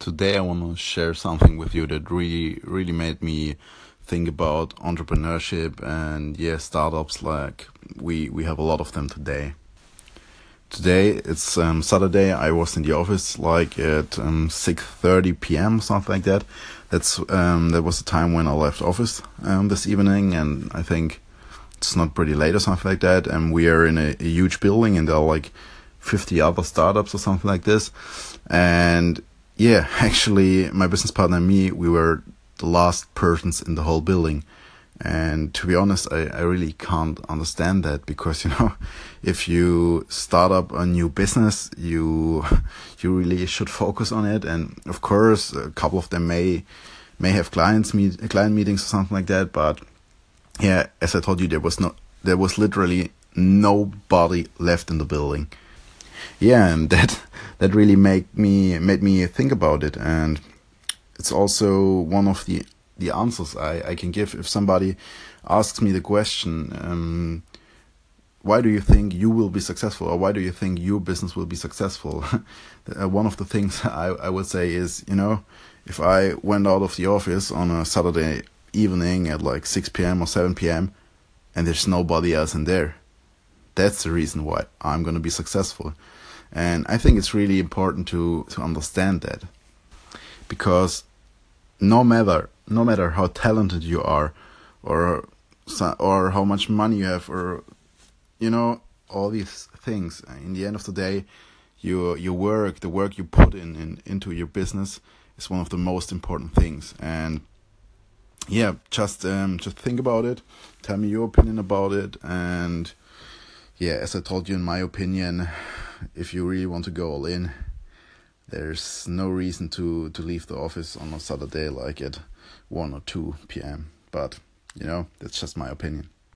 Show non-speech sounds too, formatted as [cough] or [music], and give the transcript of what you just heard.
today I want to share something with you that really, really made me think about entrepreneurship and yeah, startups. Like we we have a lot of them today. Today it's um, Saturday. I was in the office like at um, six thirty p.m. something like that. That's um, that was the time when I left office um, this evening, and I think it's not pretty late or something like that. And we are in a, a huge building, and there are like fifty other startups or something like this, and yeah, [laughs] actually, my business partner and me, we were the last persons in the whole building. And to be honest, I, I really can't understand that because, [laughs] you know, if you start up a new business, you, [laughs] you really should focus on it. And of course, a couple of them may, may have clients meet, client meetings or something like that. But yeah, as I told you, there was no, there was literally nobody left in the building. Yeah, and [laughs] that, that really made me made me think about it. And it's also one of the the answers I, I can give. If somebody asks me the question um, why do you think you will be successful or why do you think your business will be successful? [laughs] Uh, one of the things [laughs] I, I would say is you know if i went out of the office on a saturday evening at like 6 p.m or 7 p.m and there's nobody else in there that's the reason why i'm going to be successful. And I think it's really important to, to understand that. Because no matter no matter how talented you are or or how much money you have or you know all these things in the end of the day your your work the work you put in, in into your business is one of the most important things. And yeah just um just think about it. Tell me your opinion about it. And yeah as i told you in my opinion if you really want to go all in, there's no reason to to leave the office on a Saturday like at one or two p.m. But you know, that's just my opinion.